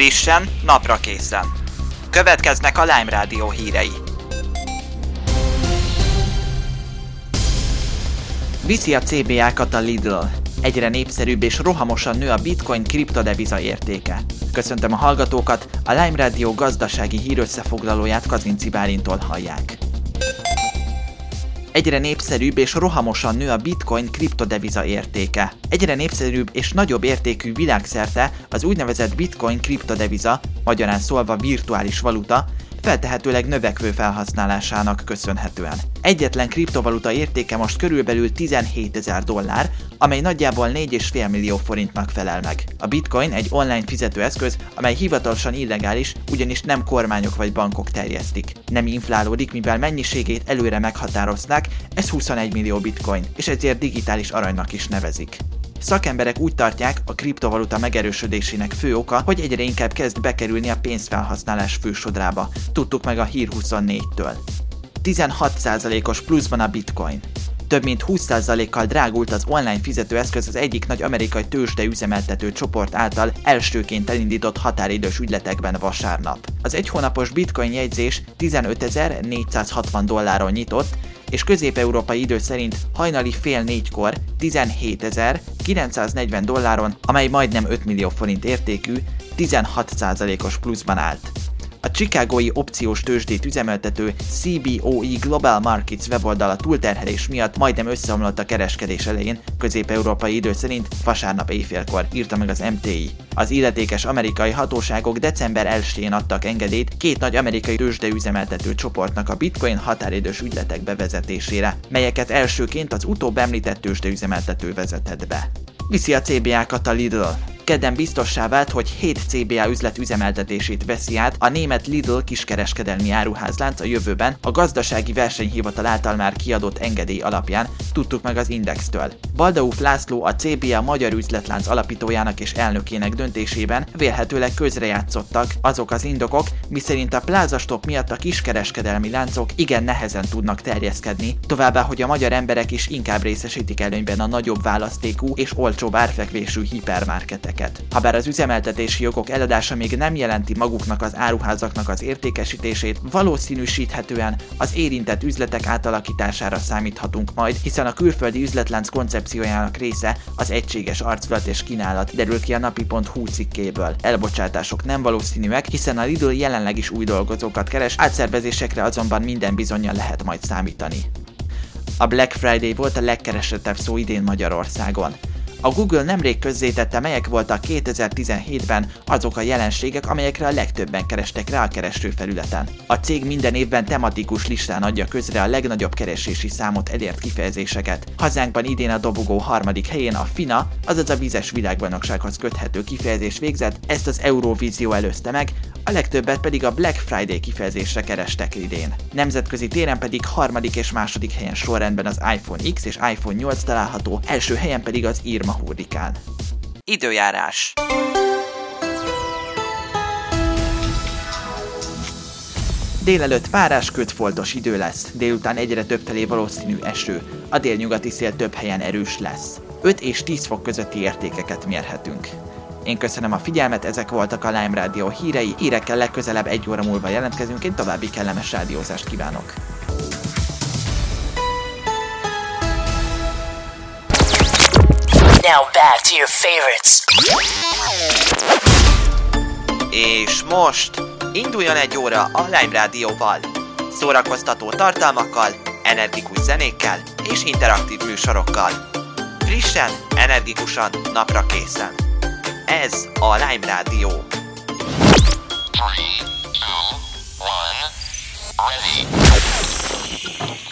Frissen, napra készen. Következnek a Lime Rádió hírei. Viszi a CBA-kat a Lidl. Egyre népszerűbb és rohamosan nő a bitcoin kriptodeviza értéke. Köszöntöm a hallgatókat, a Lime Radio gazdasági hírösszefoglalóját Kazinci Bálintól hallják. Egyre népszerűbb és rohamosan nő a bitcoin kriptodeviza értéke. Egyre népszerűbb és nagyobb értékű világszerte az úgynevezett bitcoin kriptodeviza, magyarán szólva virtuális valuta, feltehetőleg növekvő felhasználásának köszönhetően. Egyetlen kriptovaluta értéke most körülbelül 17 ezer dollár, amely nagyjából 4,5 millió forintnak felel meg. A bitcoin egy online fizetőeszköz, amely hivatalosan illegális, ugyanis nem kormányok vagy bankok terjesztik. Nem inflálódik, mivel mennyiségét előre meghatározták, ez 21 millió bitcoin, és ezért digitális aranynak is nevezik. Szakemberek úgy tartják, a kriptovaluta megerősödésének fő oka, hogy egyre inkább kezd bekerülni a pénzfelhasználás fősodrába. Tudtuk meg a Hír 24-től. 16%-os pluszban a bitcoin. Több mint 20%-kal drágult az online fizetőeszköz az egyik nagy amerikai tőzsde üzemeltető csoport által elsőként elindított határidős ügyletekben vasárnap. Az egy hónapos bitcoin jegyzés 15.460 dolláron nyitott, és közép-európai idő szerint hajnali fél négykor 17.940 dolláron, amely majdnem 5 millió forint értékű, 16%-os pluszban állt. Chicagói opciós tőzsdét üzemeltető CBOE Global Markets weboldala túlterhelés miatt majdnem összeomlott a kereskedés elején, közép-európai idő szerint vasárnap éjfélkor, írta meg az MTI. Az illetékes amerikai hatóságok december 1-én adtak engedélyt két nagy amerikai tőzsde üzemeltető csoportnak a bitcoin határidős ügyletek bevezetésére, melyeket elsőként az utóbb említett tőzsde üzemeltető vezetett be. Viszi a CBA-kat a Lidl kedden biztossá vált, hogy 7 CBA üzlet üzemeltetését veszi át a német Lidl kiskereskedelmi áruházlánc a jövőben a gazdasági versenyhivatal által már kiadott engedély alapján, tudtuk meg az Indextől. Baldauf László a CBA magyar üzletlánc alapítójának és elnökének döntésében vélhetőleg közrejátszottak azok az indokok, miszerint a plázastop miatt a kiskereskedelmi láncok igen nehezen tudnak terjeszkedni, továbbá, hogy a magyar emberek is inkább részesítik előnyben a nagyobb választékú és olcsóbb árfekvésű hipermarketek termékeket. Habár az üzemeltetési jogok eladása még nem jelenti maguknak az áruházaknak az értékesítését, valószínűsíthetően az érintett üzletek átalakítására számíthatunk majd, hiszen a külföldi üzletlánc koncepciójának része az egységes arculat és kínálat, derül ki a napi.hu cikkéből. Elbocsátások nem valószínűek, hiszen a Lidl jelenleg is új dolgozókat keres, átszervezésekre azonban minden bizonyal lehet majd számítani. A Black Friday volt a legkeresettebb szó idén Magyarországon. A Google nemrég közzétette, melyek voltak 2017-ben azok a jelenségek, amelyekre a legtöbben kerestek rá a keresőfelületen. A cég minden évben tematikus listán adja közre a legnagyobb keresési számot elért kifejezéseket. Hazánkban idén a dobogó harmadik helyén a FINA, azaz a vizes világbajnoksághoz köthető kifejezés végzett, ezt az Eurovízió előzte meg, a legtöbbet pedig a Black Friday kifejezésre kerestek idén. Nemzetközi téren pedig harmadik és második helyen sorrendben az iPhone X és iPhone 8 található, első helyen pedig az Irma hurrikán. Időjárás Délelőtt párás kötfoltos idő lesz, délután egyre több felé valószínű eső, a délnyugati szél több helyen erős lesz. 5 és 10 fok közötti értékeket mérhetünk. Én köszönöm a figyelmet, ezek voltak a Lime Radio hírei, hírekkel legközelebb egy óra múlva jelentkezünk, én további kellemes rádiózást kívánok. Now back to your favorites. És most induljon egy óra a Lime Rádióval. Szórakoztató tartalmakkal, energikus zenékkel és interaktív műsorokkal. Frissen, energikusan, napra készen. Ez a Lime Rádió. 3, 2, 1, ready.